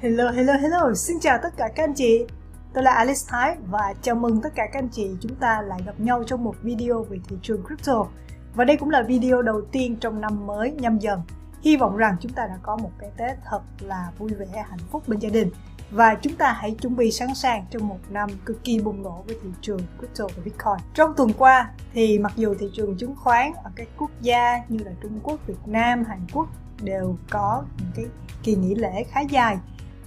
Hello, hello, hello, xin chào tất cả các anh chị. Tôi là Alice Thái và chào mừng tất cả các anh chị chúng ta lại gặp nhau trong một video về thị trường crypto. Và đây cũng là video đầu tiên trong năm mới nhâm dần. Hy vọng rằng chúng ta đã có một cái Tết thật là vui vẻ, hạnh phúc bên gia đình. Và chúng ta hãy chuẩn bị sẵn sàng trong một năm cực kỳ bùng nổ với thị trường crypto và Bitcoin. Trong tuần qua thì mặc dù thị trường chứng khoán ở các quốc gia như là Trung Quốc, Việt Nam, Hàn Quốc đều có những cái kỳ nghỉ lễ khá dài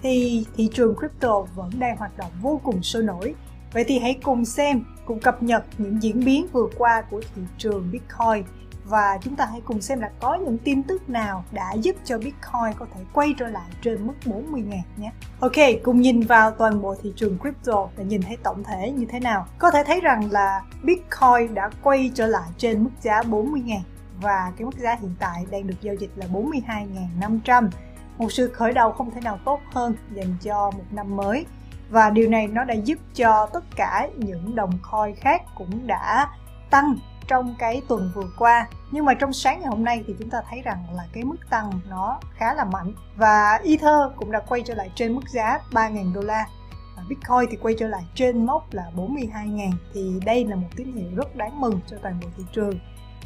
thì thị trường crypto vẫn đang hoạt động vô cùng sôi nổi. Vậy thì hãy cùng xem, cùng cập nhật những diễn biến vừa qua của thị trường Bitcoin và chúng ta hãy cùng xem là có những tin tức nào đã giúp cho Bitcoin có thể quay trở lại trên mức 40 ngàn nhé. Ok, cùng nhìn vào toàn bộ thị trường crypto để nhìn thấy tổng thể như thế nào. Có thể thấy rằng là Bitcoin đã quay trở lại trên mức giá 40 ngàn và cái mức giá hiện tại đang được giao dịch là 42.500 một sự khởi đầu không thể nào tốt hơn dành cho một năm mới. Và điều này nó đã giúp cho tất cả những đồng coin khác cũng đã tăng trong cái tuần vừa qua. Nhưng mà trong sáng ngày hôm nay thì chúng ta thấy rằng là cái mức tăng nó khá là mạnh. Và Ether cũng đã quay trở lại trên mức giá 3.000 đô la. Và Bitcoin thì quay trở lại trên mốc là 42.000 thì đây là một tín hiệu rất đáng mừng cho toàn bộ thị trường.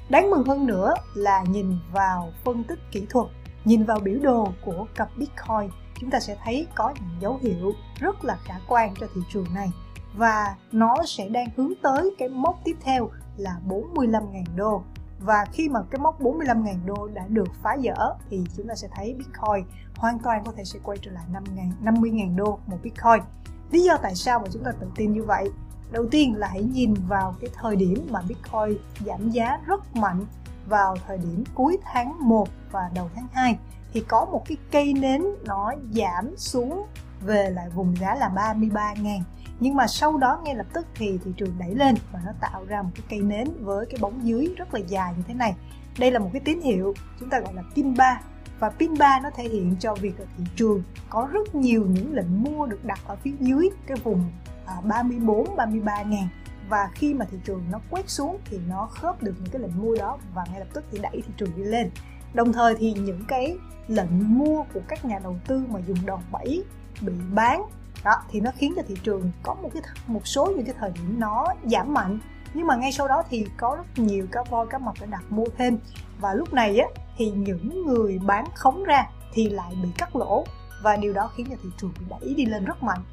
Đáng mừng hơn nữa là nhìn vào phân tích kỹ thuật nhìn vào biểu đồ của cặp Bitcoin, chúng ta sẽ thấy có những dấu hiệu rất là khả quan cho thị trường này và nó sẽ đang hướng tới cái mốc tiếp theo là 45.000 đô và khi mà cái mốc 45.000 đô đã được phá vỡ thì chúng ta sẽ thấy Bitcoin hoàn toàn có thể sẽ quay trở lại 5.000 50.000 đô một Bitcoin. Lý do tại sao mà chúng ta tự tin như vậy? Đầu tiên là hãy nhìn vào cái thời điểm mà Bitcoin giảm giá rất mạnh vào thời điểm cuối tháng 1 và đầu tháng 2 thì có một cái cây nến nó giảm xuống về lại vùng giá là 33.000 nhưng mà sau đó ngay lập tức thì thị trường đẩy lên và nó tạo ra một cái cây nến với cái bóng dưới rất là dài như thế này. Đây là một cái tín hiệu chúng ta gọi là pin 3 và pin 3 nó thể hiện cho việc là thị trường có rất nhiều những lệnh mua được đặt ở phía dưới cái vùng à, 34 33 ngàn và khi mà thị trường nó quét xuống thì nó khớp được những cái lệnh mua đó và ngay lập tức thì đẩy thị trường đi lên. Đồng thời thì những cái lệnh mua của các nhà đầu tư mà dùng đòn bẩy bị bán, đó, thì nó khiến cho thị trường có một cái một số những cái thời điểm nó giảm mạnh. Nhưng mà ngay sau đó thì có rất nhiều cá voi, cá mập đã đặt mua thêm. Và lúc này á, thì những người bán khống ra thì lại bị cắt lỗ. Và điều đó khiến cho thị trường bị đẩy đi lên rất mạnh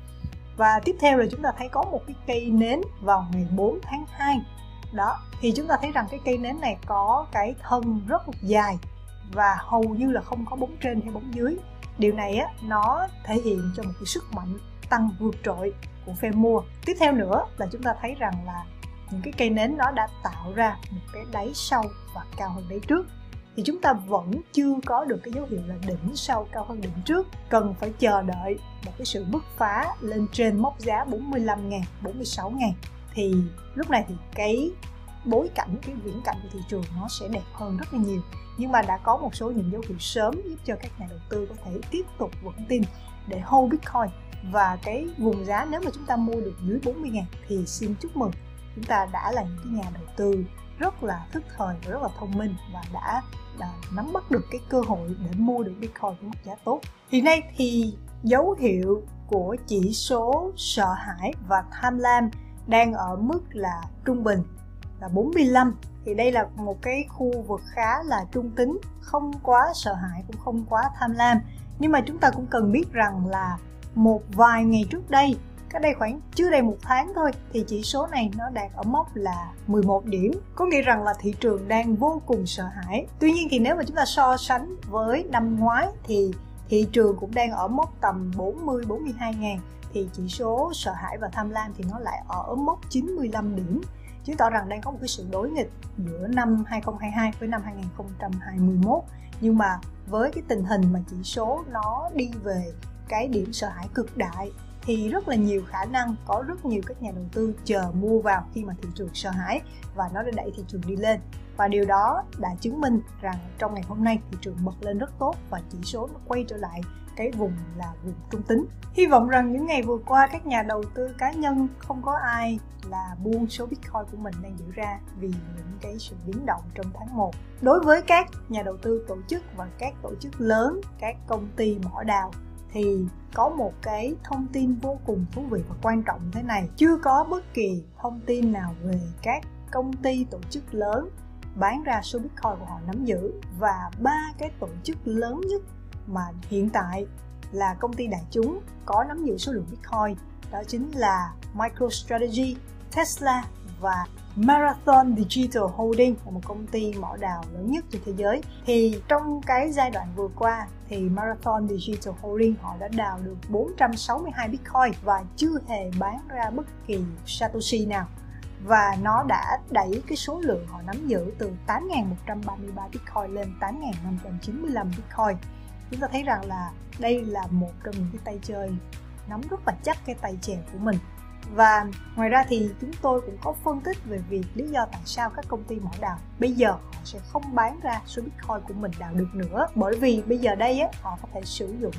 và tiếp theo là chúng ta thấy có một cái cây nến vào ngày 4 tháng 2 đó, thì chúng ta thấy rằng cái cây nến này có cái thân rất dài và hầu như là không có bóng trên hay bóng dưới. Điều này á, nó thể hiện cho một cái sức mạnh tăng vượt trội của phe mua tiếp theo nữa là chúng ta thấy rằng là những cái cây nến nó đã tạo ra một cái đáy sâu và cao hơn đáy trước thì chúng ta vẫn chưa có được cái dấu hiệu là đỉnh sau cao hơn đỉnh trước. Cần phải chờ đợi một cái sự bứt phá lên trên mốc giá 45 ngàn 46 ngàn. Thì lúc này thì cái bối cảnh, cái viễn cảnh của thị trường nó sẽ đẹp hơn rất là nhiều. Nhưng mà đã có một số những dấu hiệu sớm giúp cho các nhà đầu tư có thể tiếp tục vững tin để hold Bitcoin. Và cái vùng giá nếu mà chúng ta mua được dưới 40 ngàn thì xin chúc mừng, chúng ta đã là những cái nhà đầu tư rất là thức thời và rất là thông minh và đã, đã nắm bắt được cái cơ hội để mua được Bitcoin với mức giá tốt. Hiện nay thì dấu hiệu của chỉ số sợ hãi và tham lam đang ở mức là trung bình là 45 thì đây là một cái khu vực khá là trung tính không quá sợ hãi cũng không quá tham lam nhưng mà chúng ta cũng cần biết rằng là một vài ngày trước đây cách đây khoảng chưa đầy một tháng thôi, thì chỉ số này nó đạt ở mốc là 11 điểm. Có nghĩa rằng là thị trường đang vô cùng sợ hãi. Tuy nhiên thì nếu mà chúng ta so sánh với năm ngoái thì thị trường cũng đang ở mốc tầm 40 42 ngàn, thì chỉ số sợ hãi và tham lam thì nó lại ở mốc 95 điểm, chứng tỏ rằng đang có một cái sự đối nghịch giữa năm 2022 với năm 2021 nhưng mà với cái tình hình mà chỉ số nó đi về cái điểm sợ hãi cực đại thì rất là nhiều khả năng có rất nhiều các nhà đầu tư chờ mua vào khi mà thị trường sợ hãi và nó đã đẩy thị trường đi lên và điều đó đã chứng minh rằng trong ngày hôm nay thị trường bật lên rất tốt và chỉ số nó quay trở lại cái vùng là vùng trung tính. Hy vọng rằng những ngày vừa qua các nhà đầu tư cá nhân không có ai là buông số Bitcoin của mình đang giữ ra vì những cái sự biến động trong tháng 1. Đối với các nhà đầu tư tổ chức và các tổ chức lớn, các công ty mỏ đào thì có một cái thông tin vô cùng thú vị và quan trọng thế này. Chưa có bất kỳ thông tin nào về các công ty tổ chức lớn bán ra số bitcoin của họ nắm giữ. Và ba cái tổ chức lớn nhất mà hiện tại là công ty đại chúng có nắm giữ số lượng bitcoin đó chính là MicroStrategy, Tesla và Marathon Digital Holding là một công ty mỏ đào lớn nhất trên thế giới. Thì trong cái giai đoạn vừa qua thì Marathon Digital Holding họ đã đào được 462 Bitcoin và chưa hề bán ra bất kỳ Satoshi nào. Và nó đã đẩy cái số lượng họ nắm giữ từ 8.133 Bitcoin lên 8.595 Bitcoin. Chúng ta thấy rằng là đây là một trong những cái tay chơi nắm rất là chắc cái tay chèo của mình và ngoài ra thì chúng tôi cũng có phân tích về việc lý do tại sao các công ty mỏ đào. Bây giờ họ sẽ không bán ra số bitcoin của mình đào được nữa. Bởi vì bây giờ đây á, họ có thể sử dụng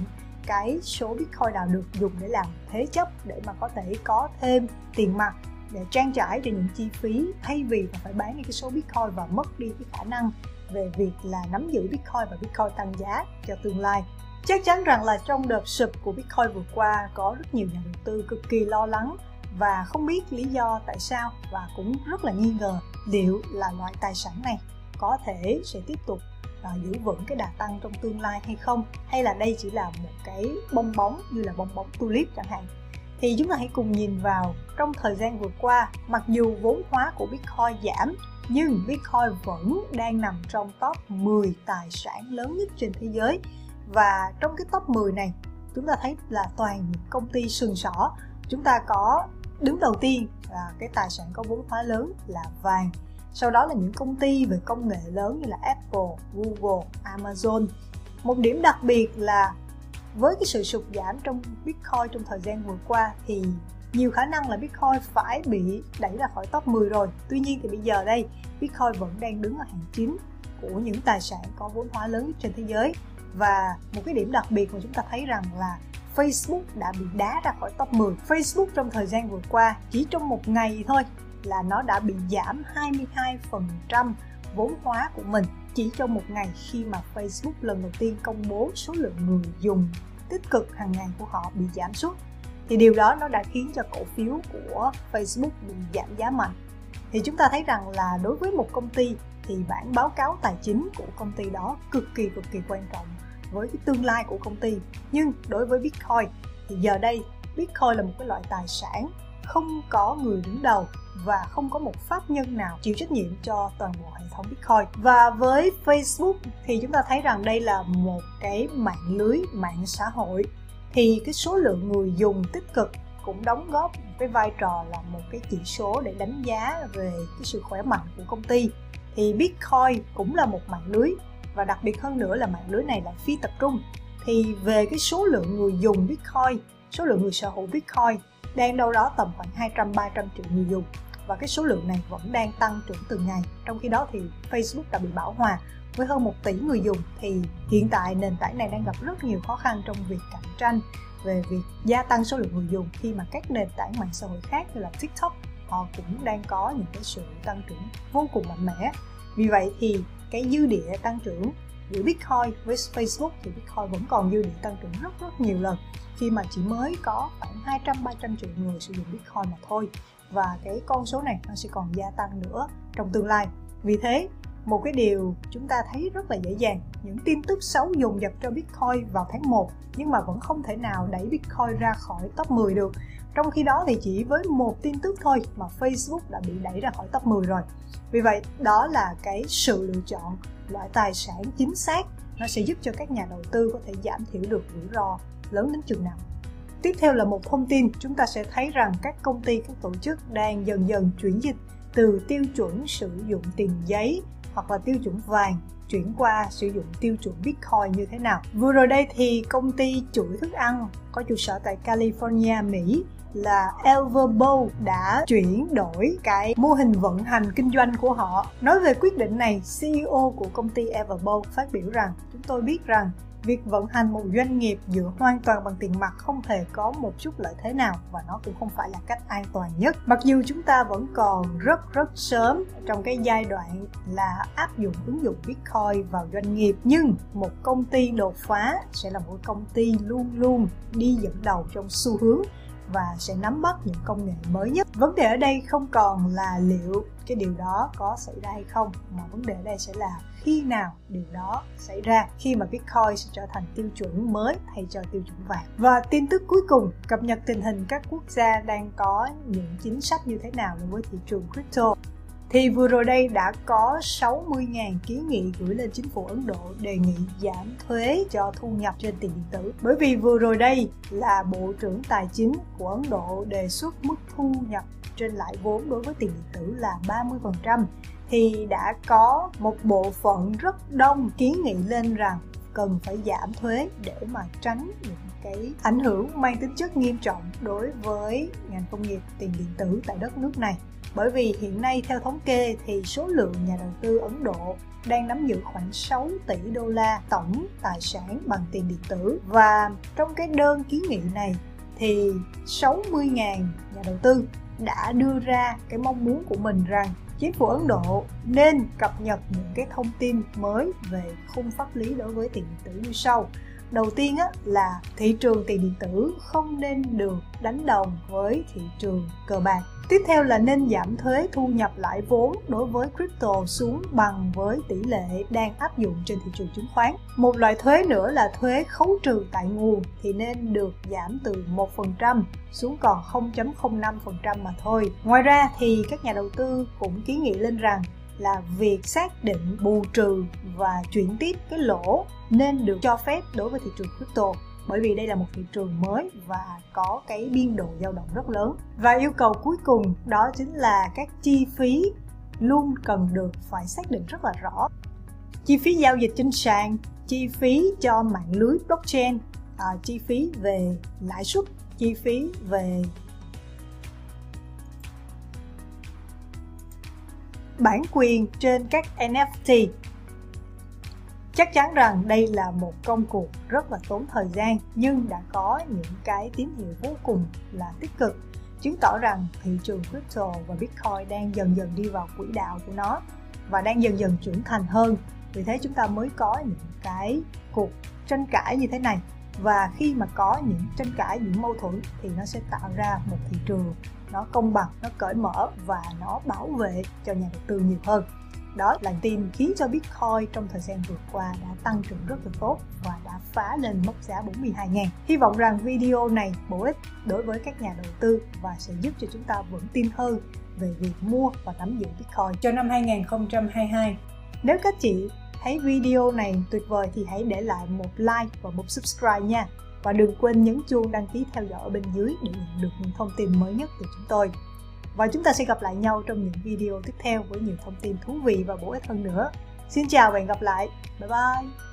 cái số bitcoin đào được dùng để làm thế chấp để mà có thể có thêm tiền mặt để trang trải cho những chi phí thay vì phải bán đi cái số bitcoin và mất đi cái khả năng về việc là nắm giữ bitcoin và bitcoin tăng giá cho tương lai. Chắc chắn rằng là trong đợt sụp của bitcoin vừa qua có rất nhiều nhà đầu tư cực kỳ lo lắng và không biết lý do tại sao và cũng rất là nghi ngờ liệu là loại tài sản này có thể sẽ tiếp tục uh, giữ vững cái đà tăng trong tương lai hay không hay là đây chỉ là một cái bong bóng như là bong bóng tulip chẳng hạn. Thì chúng ta hãy cùng nhìn vào trong thời gian vừa qua mặc dù vốn hóa của bitcoin giảm nhưng bitcoin vẫn đang nằm trong top 10 tài sản lớn nhất trên thế giới. Và trong cái top 10 này chúng ta thấy là toàn những công ty sừng sỏ chúng ta có đứng đầu tiên là cái tài sản có vốn hóa lớn là vàng. Sau đó là những công ty về công nghệ lớn như là Apple, Google, Amazon. Một điểm đặc biệt là với cái sự sụt giảm trong Bitcoin trong thời gian vừa qua thì nhiều khả năng là Bitcoin phải bị đẩy ra khỏi top 10 rồi. Tuy nhiên thì bây giờ đây Bitcoin vẫn đang đứng ở hàng 9 của những tài sản có vốn hóa lớn trên thế giới. Và một cái điểm đặc biệt mà chúng ta thấy rằng là Facebook đã bị đá ra khỏi top 10. Facebook trong thời gian vừa qua, chỉ trong một ngày thôi là nó đã bị giảm 22% vốn hóa của mình chỉ trong một ngày khi mà Facebook lần đầu tiên công bố số lượng người dùng tích cực hàng ngày của họ bị giảm sút. Thì điều đó nó đã khiến cho cổ phiếu của Facebook bị giảm giá mạnh. Thì chúng ta thấy rằng là đối với một công ty thì bản báo cáo tài chính của công ty đó cực kỳ cực kỳ quan trọng với cái tương lai của công ty. Nhưng đối với bitcoin, thì giờ đây bitcoin là một cái loại tài sản không có người đứng đầu và không có một pháp nhân nào chịu trách nhiệm cho toàn bộ hệ thống Bitcoin. Và với Facebook thì chúng ta thấy rằng đây là một cái mạng lưới, mạng xã hội. Thì cái số lượng người dùng tích cực cũng đóng góp cái vai trò là một cái chỉ số để đánh giá về cái sự khỏe mạnh của công ty. Thì Bitcoin cũng là một mạng lưới và đặc biệt hơn nữa là mạng lưới này là phi tập trung. Thì về cái số lượng người dùng Bitcoin, số lượng người sở hữu Bitcoin đang đâu đó tầm khoảng 200 300 triệu người dùng. Và cái số lượng này vẫn đang tăng trưởng từng ngày. Trong khi đó thì Facebook đã bị bão hòa với hơn 1 tỷ người dùng. Thì hiện tại nền tảng này đang gặp rất nhiều khó khăn trong việc cạnh tranh về việc gia tăng số lượng người dùng, khi mà các nền tảng mạng xã hội khác như là TikTok, họ cũng đang có những cái sự tăng trưởng vô cùng mạnh mẽ. Vì vậy thì cái dư địa tăng trưởng giữa Bitcoin với Facebook thì Bitcoin vẫn còn dư địa tăng trưởng rất rất nhiều lần khi mà chỉ mới có khoảng 200 300 triệu người sử dụng Bitcoin mà thôi và cái con số này nó sẽ còn gia tăng nữa trong tương lai. Vì thế, một cái điều chúng ta thấy rất là dễ dàng, những tin tức xấu dùng dập cho Bitcoin vào tháng 1 nhưng mà vẫn không thể nào đẩy Bitcoin ra khỏi top 10 được. Trong khi đó thì chỉ với một tin tức thôi mà Facebook đã bị đẩy ra khỏi top 10 rồi. Vì vậy, đó là cái sự lựa chọn loại tài sản chính xác nó sẽ giúp cho các nhà đầu tư có thể giảm thiểu được rủi ro lớn đến chừng nào. Tiếp theo là một thông tin, chúng ta sẽ thấy rằng các công ty, các tổ chức đang dần dần chuyển dịch từ tiêu chuẩn sử dụng tiền giấy hoặc là tiêu chuẩn vàng chuyển qua sử dụng tiêu chuẩn Bitcoin như thế nào. Vừa rồi đây thì công ty chuỗi thức ăn có trụ sở tại California, Mỹ là Everbowl đã chuyển đổi cái mô hình vận hành kinh doanh của họ. Nói về quyết định này, CEO của công ty Everbowl phát biểu rằng chúng tôi biết rằng việc vận hành một doanh nghiệp dựa hoàn toàn bằng tiền mặt không hề có một chút lợi thế nào và nó cũng không phải là cách an toàn nhất. Mặc dù chúng ta vẫn còn rất rất sớm trong cái giai đoạn là áp dụng ứng dụng bitcoin vào doanh nghiệp, nhưng một công ty đột phá sẽ là một công ty luôn luôn đi dẫn đầu trong xu hướng và sẽ nắm bắt những công nghệ mới nhất. Vấn đề ở đây không còn là liệu cái điều đó có xảy ra hay không, mà vấn đề ở đây sẽ là khi nào điều đó xảy ra, khi mà bitcoin sẽ trở thành tiêu chuẩn mới thay cho tiêu chuẩn vàng. Và tin tức cuối cùng, cập nhật tình hình các quốc gia đang có những chính sách như thế nào đối với thị trường crypto thì vừa rồi đây đã có 60.000 kiến nghị gửi lên chính phủ Ấn Độ đề nghị giảm thuế cho thu nhập trên tiền điện tử. Bởi vì vừa rồi đây là Bộ trưởng Tài chính của Ấn Độ đề xuất mức thu nhập trên lãi vốn đối với tiền điện tử là 30% thì đã có một bộ phận rất đông kiến nghị lên rằng cần phải giảm thuế để mà tránh những cái ảnh hưởng mang tính chất nghiêm trọng đối với ngành công nghiệp tiền điện tử tại đất nước này bởi vì hiện nay theo thống kê thì số lượng nhà đầu tư Ấn Độ đang nắm giữ khoảng 6 tỷ đô la tổng tài sản bằng tiền điện tử. Và trong cái đơn kiến nghị này thì 60.000 nhà đầu tư đã đưa ra cái mong muốn của mình rằng chính phủ Ấn Độ nên cập nhật những cái thông tin mới về khung pháp lý đối với tiền điện tử như sau đầu tiên á, là thị trường tiền điện tử không nên được đánh đồng với thị trường cờ bạc Tiếp theo là nên giảm thuế thu nhập lãi vốn đối với crypto xuống bằng với tỷ lệ đang áp dụng trên thị trường chứng khoán. Một loại thuế nữa là thuế khấu trừ tại nguồn thì nên được giảm từ 1% xuống còn 0.05% mà thôi. Ngoài ra thì các nhà đầu tư cũng kiến nghị lên rằng là việc xác định bù trừ và chuyển tiếp cái lỗ nên được cho phép đối với thị trường crypto. Bởi vì đây là một thị trường mới và có cái biên độ dao động rất lớn. Và yêu cầu cuối cùng đó chính là các chi phí luôn cần được phải xác định rất là rõ. Chi phí giao dịch trên sàn chi phí cho mạng lưới blockchain à, chi phí về lãi suất chi phí về bản quyền trên các NFT chắc chắn rằng đây là một công cuộc rất là tốn thời gian, nhưng đã có những cái tín hiệu vô cùng là tích cực, chứng tỏ rằng thị trường crypto và bitcoin đang dần dần đi vào quỹ đạo của nó và đang dần dần trưởng thành hơn. Vì thế chúng ta mới có những cái cuộc tranh cãi như thế này. Và khi mà có những tranh cãi, những mâu thuẫn thì nó sẽ tạo ra một thị trường nó công bằng nó cởi mở và nó bảo vệ cho nhà đầu tư nhiều hơn đó là tin khiến cho Bitcoin trong thời gian vừa qua đã tăng trưởng rất là tốt và đã phá lên mốc giá 42 ngàn. Hy vọng rằng video này bổ ích đối với các nhà đầu tư và sẽ giúp cho chúng ta vững tin hơn về việc mua và nắm giữ Bitcoin cho năm 2022. Nếu các chị thấy video này tuyệt vời thì hãy để lại một like và một subscribe nha. Và đừng quên nhấn chuông đăng ký theo dõi ở bên dưới để nhận được những thông tin mới nhất từ chúng tôi và chúng ta sẽ gặp lại nhau trong những video tiếp theo với nhiều thông tin thú vị và bổ ích hơn nữa. Xin chào và hẹn gặp lại. Bye bye!